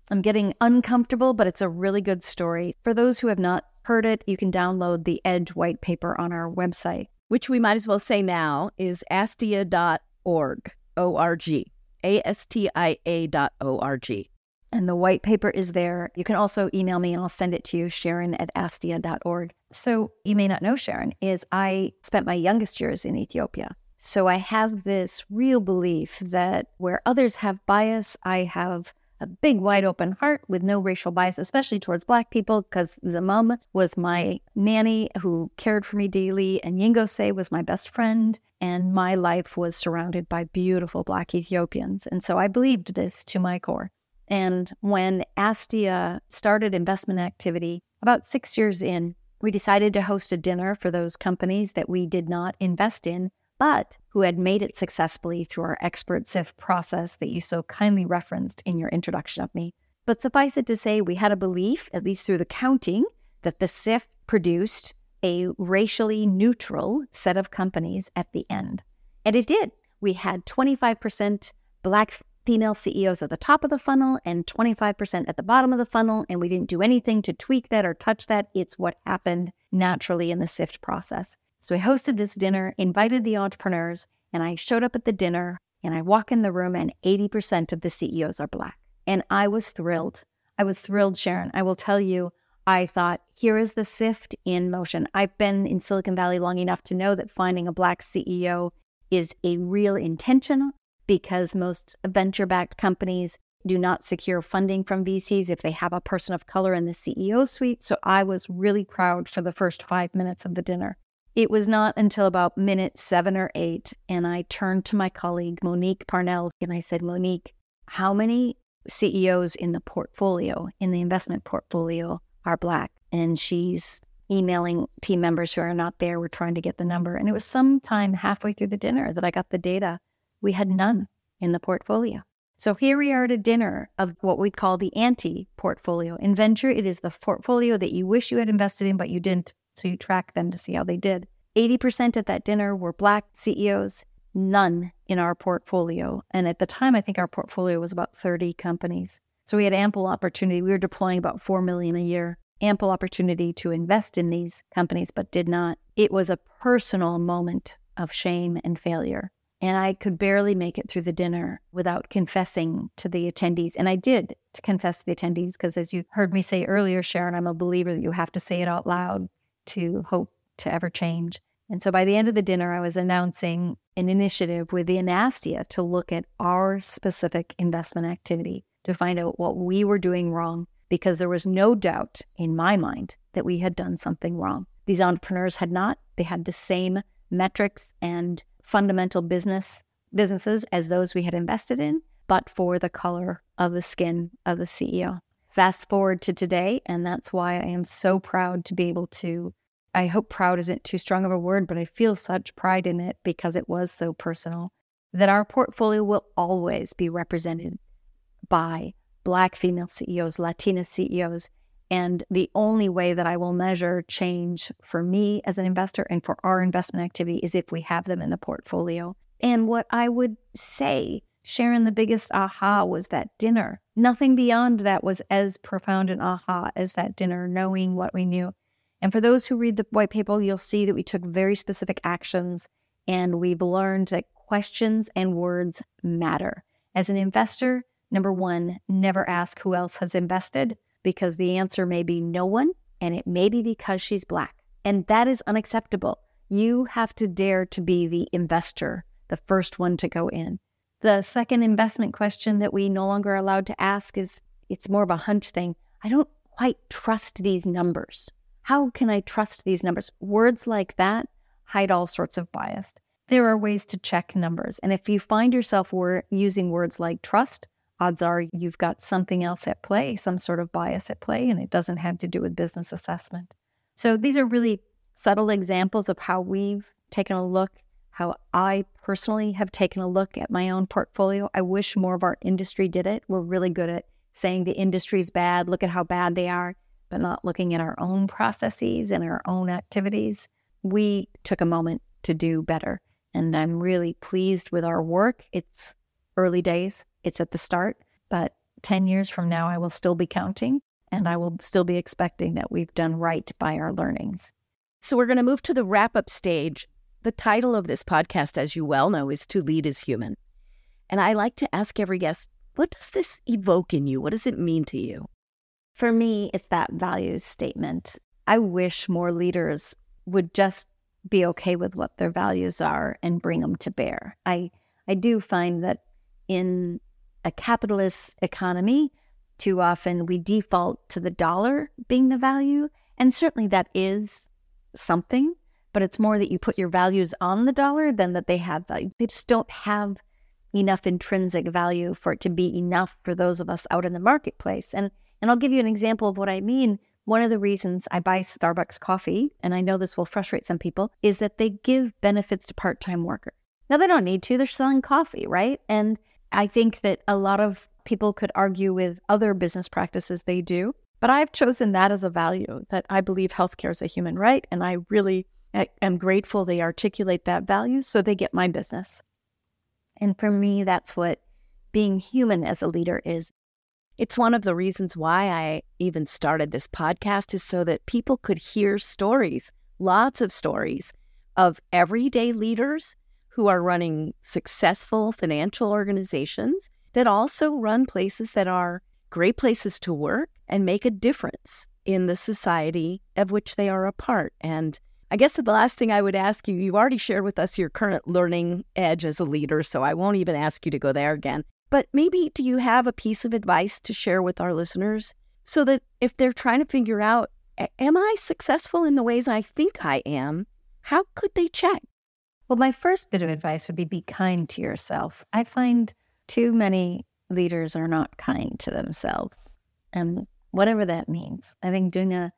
I'm getting uncomfortable, but it's a really good story. For those who have not heard it, you can download the Edge white paper on our website. Which we might as well say now is astia.org, O-R-G, A-S-T-I-A dot O-R-G. And the white paper is there. You can also email me and I'll send it to you, Sharon at astia.org. So you may not know, Sharon, is I spent my youngest years in Ethiopia. So I have this real belief that where others have bias, I have a big, wide open heart with no racial bias, especially towards Black people, because Zamum was my nanny who cared for me daily, and Yingose was my best friend, and my life was surrounded by beautiful Black Ethiopians. And so I believed this to my core. And when Astia started investment activity about six years in, we decided to host a dinner for those companies that we did not invest in but who had made it successfully through our expert SIFT process that you so kindly referenced in your introduction of me. But suffice it to say, we had a belief, at least through the counting, that the SIFT produced a racially neutral set of companies at the end. And it did. We had 25% Black female CEOs at the top of the funnel and 25% at the bottom of the funnel. And we didn't do anything to tweak that or touch that. It's what happened naturally in the SIFT process. So I hosted this dinner, invited the entrepreneurs, and I showed up at the dinner and I walk in the room and 80% of the CEOs are Black. And I was thrilled. I was thrilled, Sharon. I will tell you, I thought, here is the SIFT in motion. I've been in Silicon Valley long enough to know that finding a Black CEO is a real intention because most venture backed companies do not secure funding from VCs if they have a person of color in the CEO suite. So I was really proud for the first five minutes of the dinner. It was not until about minute seven or eight, and I turned to my colleague, Monique Parnell, and I said, Monique, how many CEOs in the portfolio, in the investment portfolio, are Black? And she's emailing team members who are not there. We're trying to get the number. And it was sometime halfway through the dinner that I got the data. We had none in the portfolio. So here we are at a dinner of what we call the anti portfolio. In venture, it is the portfolio that you wish you had invested in, but you didn't. So you track them to see how they did. 80% at that dinner were Black CEOs, none in our portfolio. And at the time, I think our portfolio was about 30 companies. So we had ample opportunity. We were deploying about 4 million a year, ample opportunity to invest in these companies, but did not. It was a personal moment of shame and failure. And I could barely make it through the dinner without confessing to the attendees. And I did to confess to the attendees because, as you heard me say earlier, Sharon, I'm a believer that you have to say it out loud to hope to ever change. And so by the end of the dinner, I was announcing an initiative with the Anastia to look at our specific investment activity to find out what we were doing wrong because there was no doubt in my mind that we had done something wrong. These entrepreneurs had not. They had the same metrics and fundamental business businesses as those we had invested in, but for the color of the skin of the CEO. Fast forward to today, and that's why I am so proud to be able to. I hope proud isn't too strong of a word, but I feel such pride in it because it was so personal that our portfolio will always be represented by Black female CEOs, Latina CEOs. And the only way that I will measure change for me as an investor and for our investment activity is if we have them in the portfolio. And what I would say Sharon, the biggest aha was that dinner. Nothing beyond that was as profound an aha as that dinner, knowing what we knew. And for those who read the white paper, you'll see that we took very specific actions and we've learned that questions and words matter. As an investor, number one, never ask who else has invested because the answer may be no one and it may be because she's black. And that is unacceptable. You have to dare to be the investor, the first one to go in. The second investment question that we no longer allowed to ask is it's more of a hunch thing. I don't quite trust these numbers. How can I trust these numbers? Words like that hide all sorts of bias. There are ways to check numbers. And if you find yourself using words like trust, odds are you've got something else at play, some sort of bias at play, and it doesn't have to do with business assessment. So these are really subtle examples of how we've taken a look how I personally have taken a look at my own portfolio. I wish more of our industry did it. We're really good at saying the industry's bad, look at how bad they are, but not looking at our own processes and our own activities. We took a moment to do better. And I'm really pleased with our work. It's early days, it's at the start, but 10 years from now, I will still be counting and I will still be expecting that we've done right by our learnings. So we're going to move to the wrap up stage. The title of this podcast, as you well know, is To Lead is Human. And I like to ask every guest, what does this evoke in you? What does it mean to you? For me, it's that values statement. I wish more leaders would just be okay with what their values are and bring them to bear. I I do find that in a capitalist economy, too often we default to the dollar being the value, and certainly that is something but it's more that you put your values on the dollar than that they have value. They just don't have enough intrinsic value for it to be enough for those of us out in the marketplace. And and I'll give you an example of what I mean. One of the reasons I buy Starbucks coffee, and I know this will frustrate some people, is that they give benefits to part-time workers. Now they don't need to, they're selling coffee, right? And I think that a lot of people could argue with other business practices they do, but I've chosen that as a value that I believe healthcare is a human right and I really am grateful they articulate that value so they get my business. And for me, that's what being human as a leader is. It's one of the reasons why I even started this podcast is so that people could hear stories, lots of stories of everyday leaders who are running successful financial organizations that also run places that are great places to work and make a difference in the society of which they are a part. And I guess the last thing I would ask you, you already shared with us your current learning edge as a leader, so I won't even ask you to go there again. But maybe do you have a piece of advice to share with our listeners so that if they're trying to figure out, am I successful in the ways I think I am? How could they check? Well, my first bit of advice would be be kind to yourself. I find too many leaders are not kind to themselves. And whatever that means, I think doing a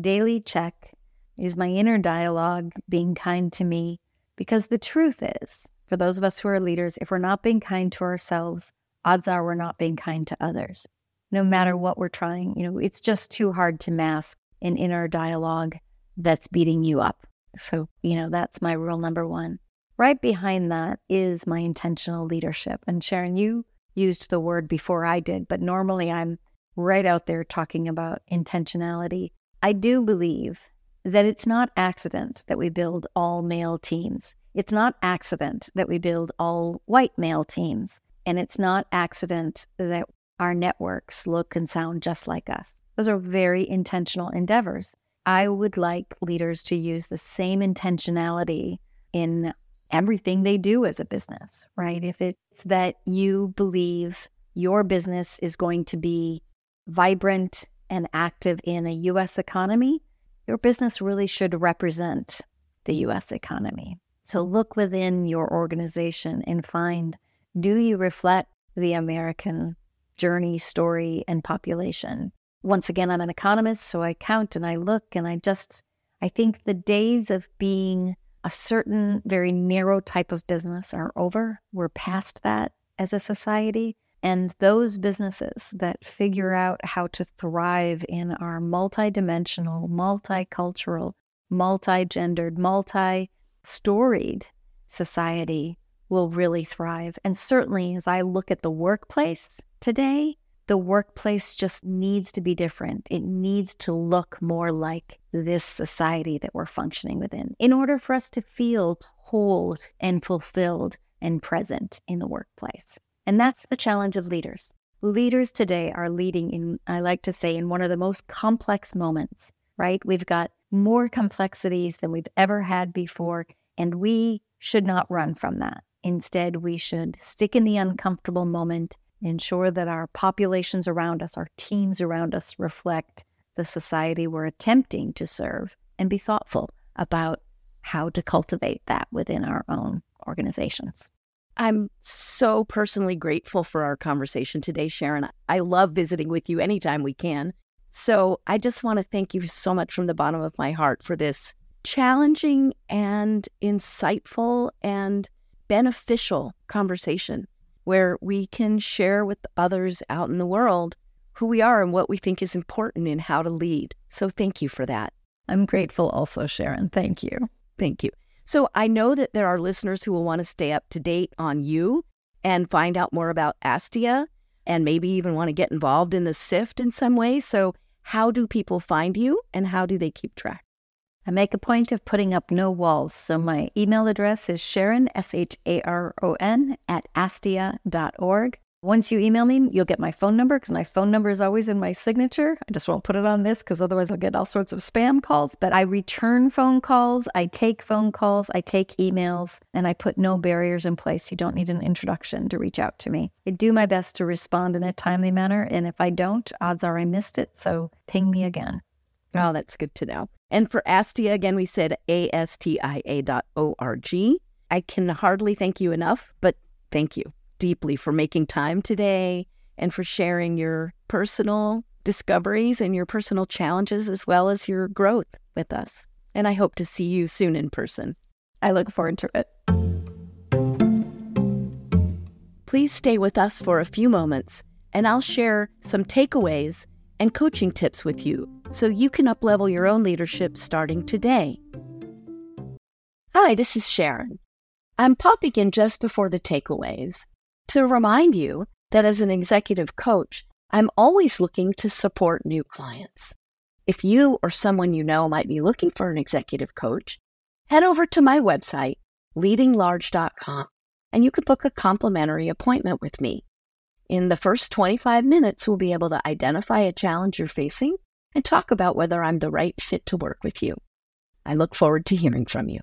daily check is my inner dialogue being kind to me? Because the truth is, for those of us who are leaders, if we're not being kind to ourselves, odds are we're not being kind to others. No matter what we're trying, you know, it's just too hard to mask an inner dialogue that's beating you up. So, you know, that's my rule number one. Right behind that is my intentional leadership. And Sharon, you used the word before I did, but normally I'm right out there talking about intentionality. I do believe that it's not accident that we build all male teams. It's not accident that we build all white male teams. And it's not accident that our networks look and sound just like us. Those are very intentional endeavors. I would like leaders to use the same intentionality in everything they do as a business, right? If it's that you believe your business is going to be vibrant and active in a US economy, your business really should represent the US economy. So look within your organization and find do you reflect the American journey, story, and population? Once again, I'm an economist, so I count and I look and I just, I think the days of being a certain very narrow type of business are over. We're past that as a society. And those businesses that figure out how to thrive in our multidimensional, multicultural, multi gendered, multi storied society will really thrive. And certainly, as I look at the workplace today, the workplace just needs to be different. It needs to look more like this society that we're functioning within in order for us to feel whole and fulfilled and present in the workplace. And that's the challenge of leaders. Leaders today are leading in, I like to say, in one of the most complex moments, right? We've got more complexities than we've ever had before, and we should not run from that. Instead, we should stick in the uncomfortable moment, ensure that our populations around us, our teams around us reflect the society we're attempting to serve, and be thoughtful about how to cultivate that within our own organizations. I'm so personally grateful for our conversation today, Sharon. I love visiting with you anytime we can. So I just want to thank you so much from the bottom of my heart for this challenging and insightful and beneficial conversation where we can share with others out in the world who we are and what we think is important in how to lead. So thank you for that. I'm grateful also, Sharon. Thank you. Thank you. So I know that there are listeners who will want to stay up to date on you and find out more about Astia and maybe even want to get involved in the SIFT in some way. So, how do people find you and how do they keep track? I make a point of putting up no walls. So, my email address is Sharon, S H A R O N, at astia.org. Once you email me, you'll get my phone number because my phone number is always in my signature. I just won't put it on this because otherwise I'll get all sorts of spam calls. But I return phone calls, I take phone calls, I take emails, and I put no barriers in place. You don't need an introduction to reach out to me. I do my best to respond in a timely manner. And if I don't, odds are I missed it. So ping me again. Oh, that's good to know. And for Astia, again, we said A-S-T-I-A dot O-R-G. I can hardly thank you enough, but thank you deeply for making time today and for sharing your personal discoveries and your personal challenges as well as your growth with us. And I hope to see you soon in person. I look forward to it. Please stay with us for a few moments, and I'll share some takeaways and coaching tips with you so you can uplevel your own leadership starting today. Hi, this is Sharon. I'm popping in just before the takeaways to remind you that as an executive coach, I'm always looking to support new clients. If you or someone you know might be looking for an executive coach, head over to my website, leadinglarge.com, and you can book a complimentary appointment with me. In the first 25 minutes, we'll be able to identify a challenge you're facing and talk about whether I'm the right fit to work with you. I look forward to hearing from you.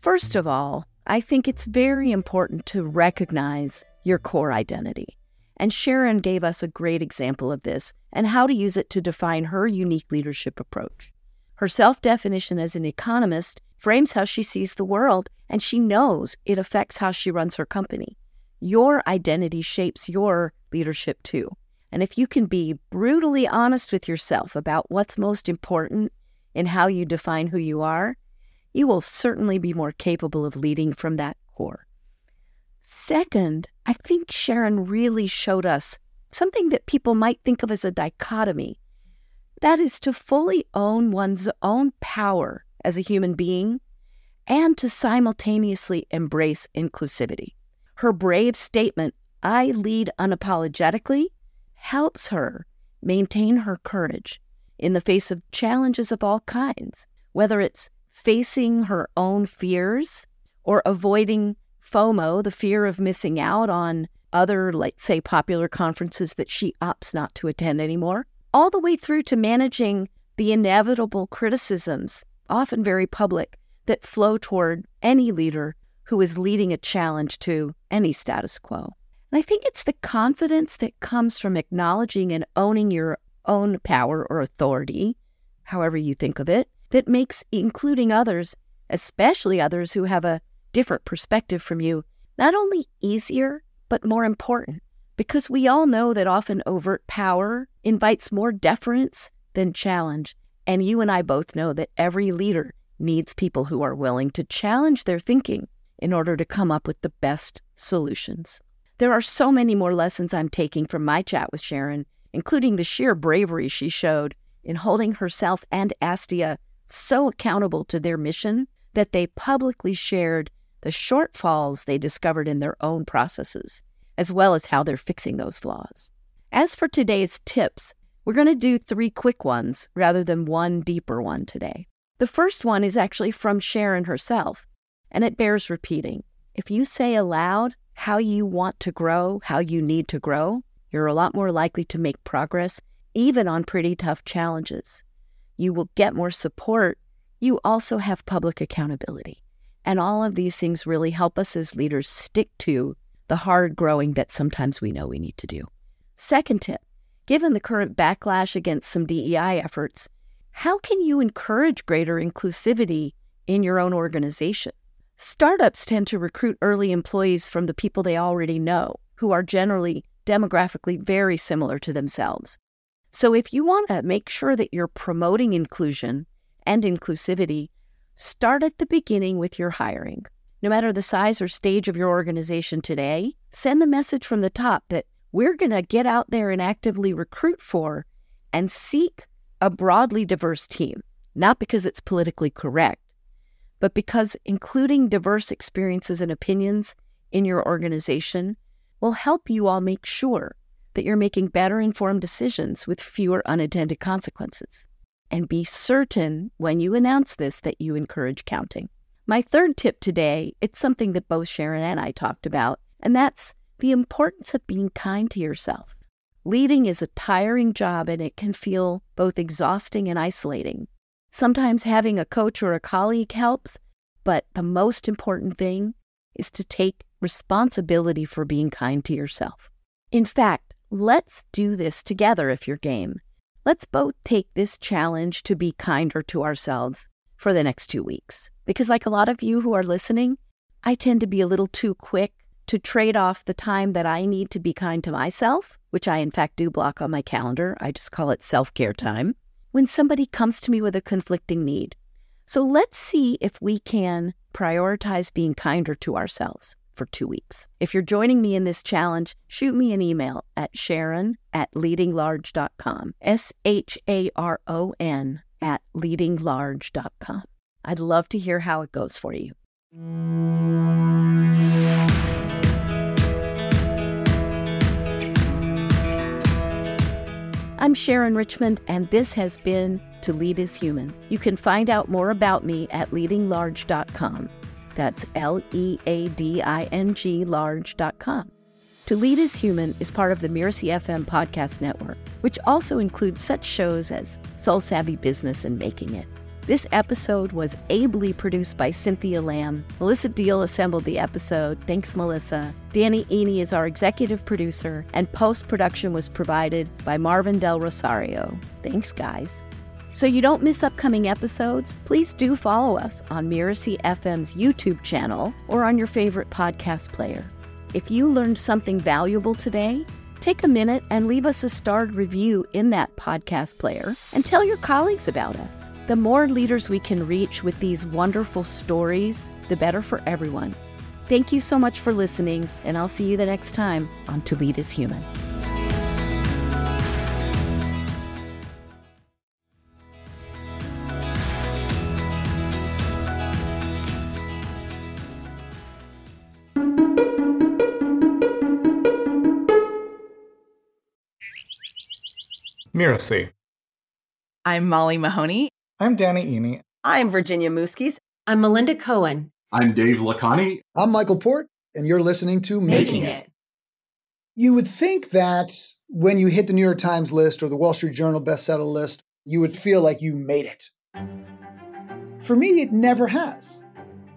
First of all, I think it's very important to recognize your core identity. And Sharon gave us a great example of this and how to use it to define her unique leadership approach. Her self definition as an economist frames how she sees the world, and she knows it affects how she runs her company. Your identity shapes your leadership too. And if you can be brutally honest with yourself about what's most important in how you define who you are, you will certainly be more capable of leading from that core. Second, I think Sharon really showed us something that people might think of as a dichotomy. That is to fully own one's own power as a human being and to simultaneously embrace inclusivity. Her brave statement, I lead unapologetically, helps her maintain her courage in the face of challenges of all kinds, whether it's facing her own fears or avoiding FOMO, the fear of missing out on other, let's say, popular conferences that she opts not to attend anymore, all the way through to managing the inevitable criticisms, often very public, that flow toward any leader who is leading a challenge to any status quo. And I think it's the confidence that comes from acknowledging and owning your own power or authority, however you think of it, that makes including others, especially others who have a different perspective from you, not only easier, but more important. Because we all know that often overt power invites more deference than challenge. And you and I both know that every leader needs people who are willing to challenge their thinking in order to come up with the best solutions. There are so many more lessons I'm taking from my chat with Sharon, including the sheer bravery she showed in holding herself and Astia so accountable to their mission that they publicly shared the shortfalls they discovered in their own processes, as well as how they're fixing those flaws. As for today's tips, we're going to do three quick ones rather than one deeper one today. The first one is actually from Sharon herself, and it bears repeating. If you say aloud how you want to grow, how you need to grow, you're a lot more likely to make progress, even on pretty tough challenges you will get more support. You also have public accountability. And all of these things really help us as leaders stick to the hard growing that sometimes we know we need to do. Second tip given the current backlash against some DEI efforts, how can you encourage greater inclusivity in your own organization? Startups tend to recruit early employees from the people they already know, who are generally demographically very similar to themselves. So, if you want to make sure that you're promoting inclusion and inclusivity, start at the beginning with your hiring. No matter the size or stage of your organization today, send the message from the top that we're going to get out there and actively recruit for and seek a broadly diverse team, not because it's politically correct, but because including diverse experiences and opinions in your organization will help you all make sure that you're making better informed decisions with fewer unintended consequences. And be certain when you announce this that you encourage counting. My third tip today, it's something that both Sharon and I talked about, and that's the importance of being kind to yourself. Leading is a tiring job and it can feel both exhausting and isolating. Sometimes having a coach or a colleague helps, but the most important thing is to take responsibility for being kind to yourself. In fact, Let's do this together if you're game. Let's both take this challenge to be kinder to ourselves for the next two weeks. Because, like a lot of you who are listening, I tend to be a little too quick to trade off the time that I need to be kind to myself, which I in fact do block on my calendar. I just call it self care time, when somebody comes to me with a conflicting need. So let's see if we can prioritize being kinder to ourselves. For two weeks. If you're joining me in this challenge, shoot me an email at sharon at leadinglarge.com. S H A R O N at leadinglarge.com. I'd love to hear how it goes for you. I'm Sharon Richmond, and this has been To Lead is Human. You can find out more about me at leadinglarge.com. That's L E A D I N G large.com. To Lead is Human is part of the Mirasee FM podcast network, which also includes such shows as Soul Savvy Business and Making It. This episode was ably produced by Cynthia Lamb. Melissa Deal assembled the episode. Thanks, Melissa. Danny Iny is our executive producer, and post production was provided by Marvin Del Rosario. Thanks, guys. So you don't miss upcoming episodes, please do follow us on Mirasee FM's YouTube channel or on your favorite podcast player. If you learned something valuable today, take a minute and leave us a starred review in that podcast player and tell your colleagues about us. The more leaders we can reach with these wonderful stories, the better for everyone. Thank you so much for listening, and I'll see you the next time on To Lead is Human. Mirasee. I'm Molly Mahoney. I'm Danny Iny. I'm Virginia Muskies. I'm Melinda Cohen. I'm Dave Lacani. I'm Michael Port, and you're listening to Making, Making it. You would think that when you hit the New York Times list or the Wall Street Journal bestseller list, you would feel like you made it. For me, it never has.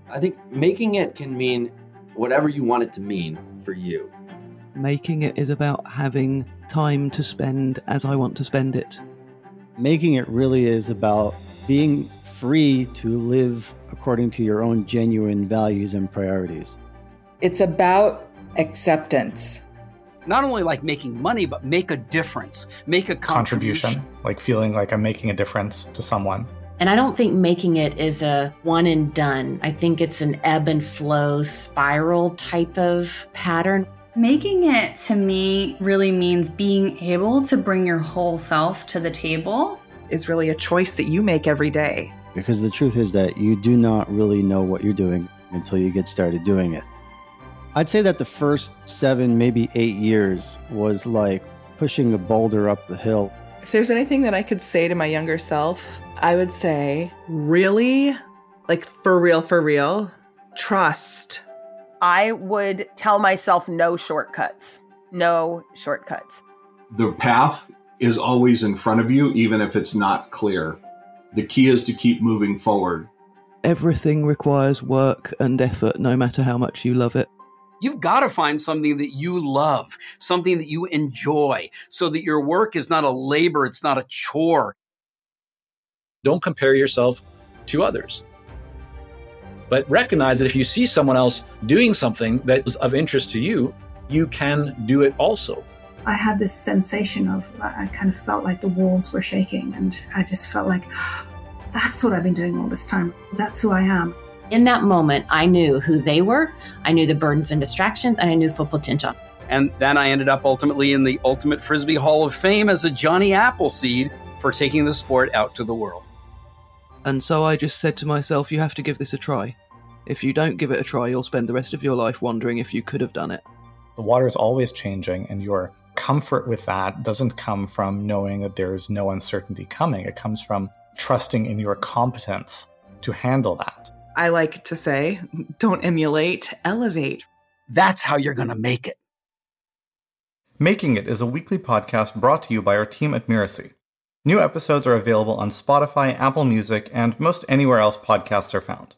I think making it can mean whatever you want it to mean for you. Making it is about having time to spend as I want to spend it. Making it really is about being free to live according to your own genuine values and priorities. It's about acceptance. Not only like making money, but make a difference, make a contribution. contribution, like feeling like I'm making a difference to someone. And I don't think making it is a one and done. I think it's an ebb and flow spiral type of pattern. Making it to me really means being able to bring your whole self to the table. Is really a choice that you make every day. Because the truth is that you do not really know what you're doing until you get started doing it. I'd say that the first seven, maybe eight years was like pushing a boulder up the hill. If there's anything that I could say to my younger self, I would say, really, like for real, for real, trust. I would tell myself no shortcuts. No shortcuts. The path is always in front of you, even if it's not clear. The key is to keep moving forward. Everything requires work and effort, no matter how much you love it. You've got to find something that you love, something that you enjoy, so that your work is not a labor, it's not a chore. Don't compare yourself to others. But recognize that if you see someone else doing something that is of interest to you, you can do it also. I had this sensation of, I kind of felt like the walls were shaking, and I just felt like, that's what I've been doing all this time. That's who I am. In that moment, I knew who they were, I knew the burdens and distractions, and I knew full potential. And then I ended up ultimately in the Ultimate Frisbee Hall of Fame as a Johnny Appleseed for taking the sport out to the world. And so I just said to myself, you have to give this a try. If you don't give it a try, you'll spend the rest of your life wondering if you could have done it. The water is always changing, and your comfort with that doesn't come from knowing that there is no uncertainty coming. It comes from trusting in your competence to handle that. I like to say, don't emulate, elevate. That's how you're going to make it. Making It is a weekly podcast brought to you by our team at Mirasee. New episodes are available on Spotify, Apple Music, and most anywhere else podcasts are found.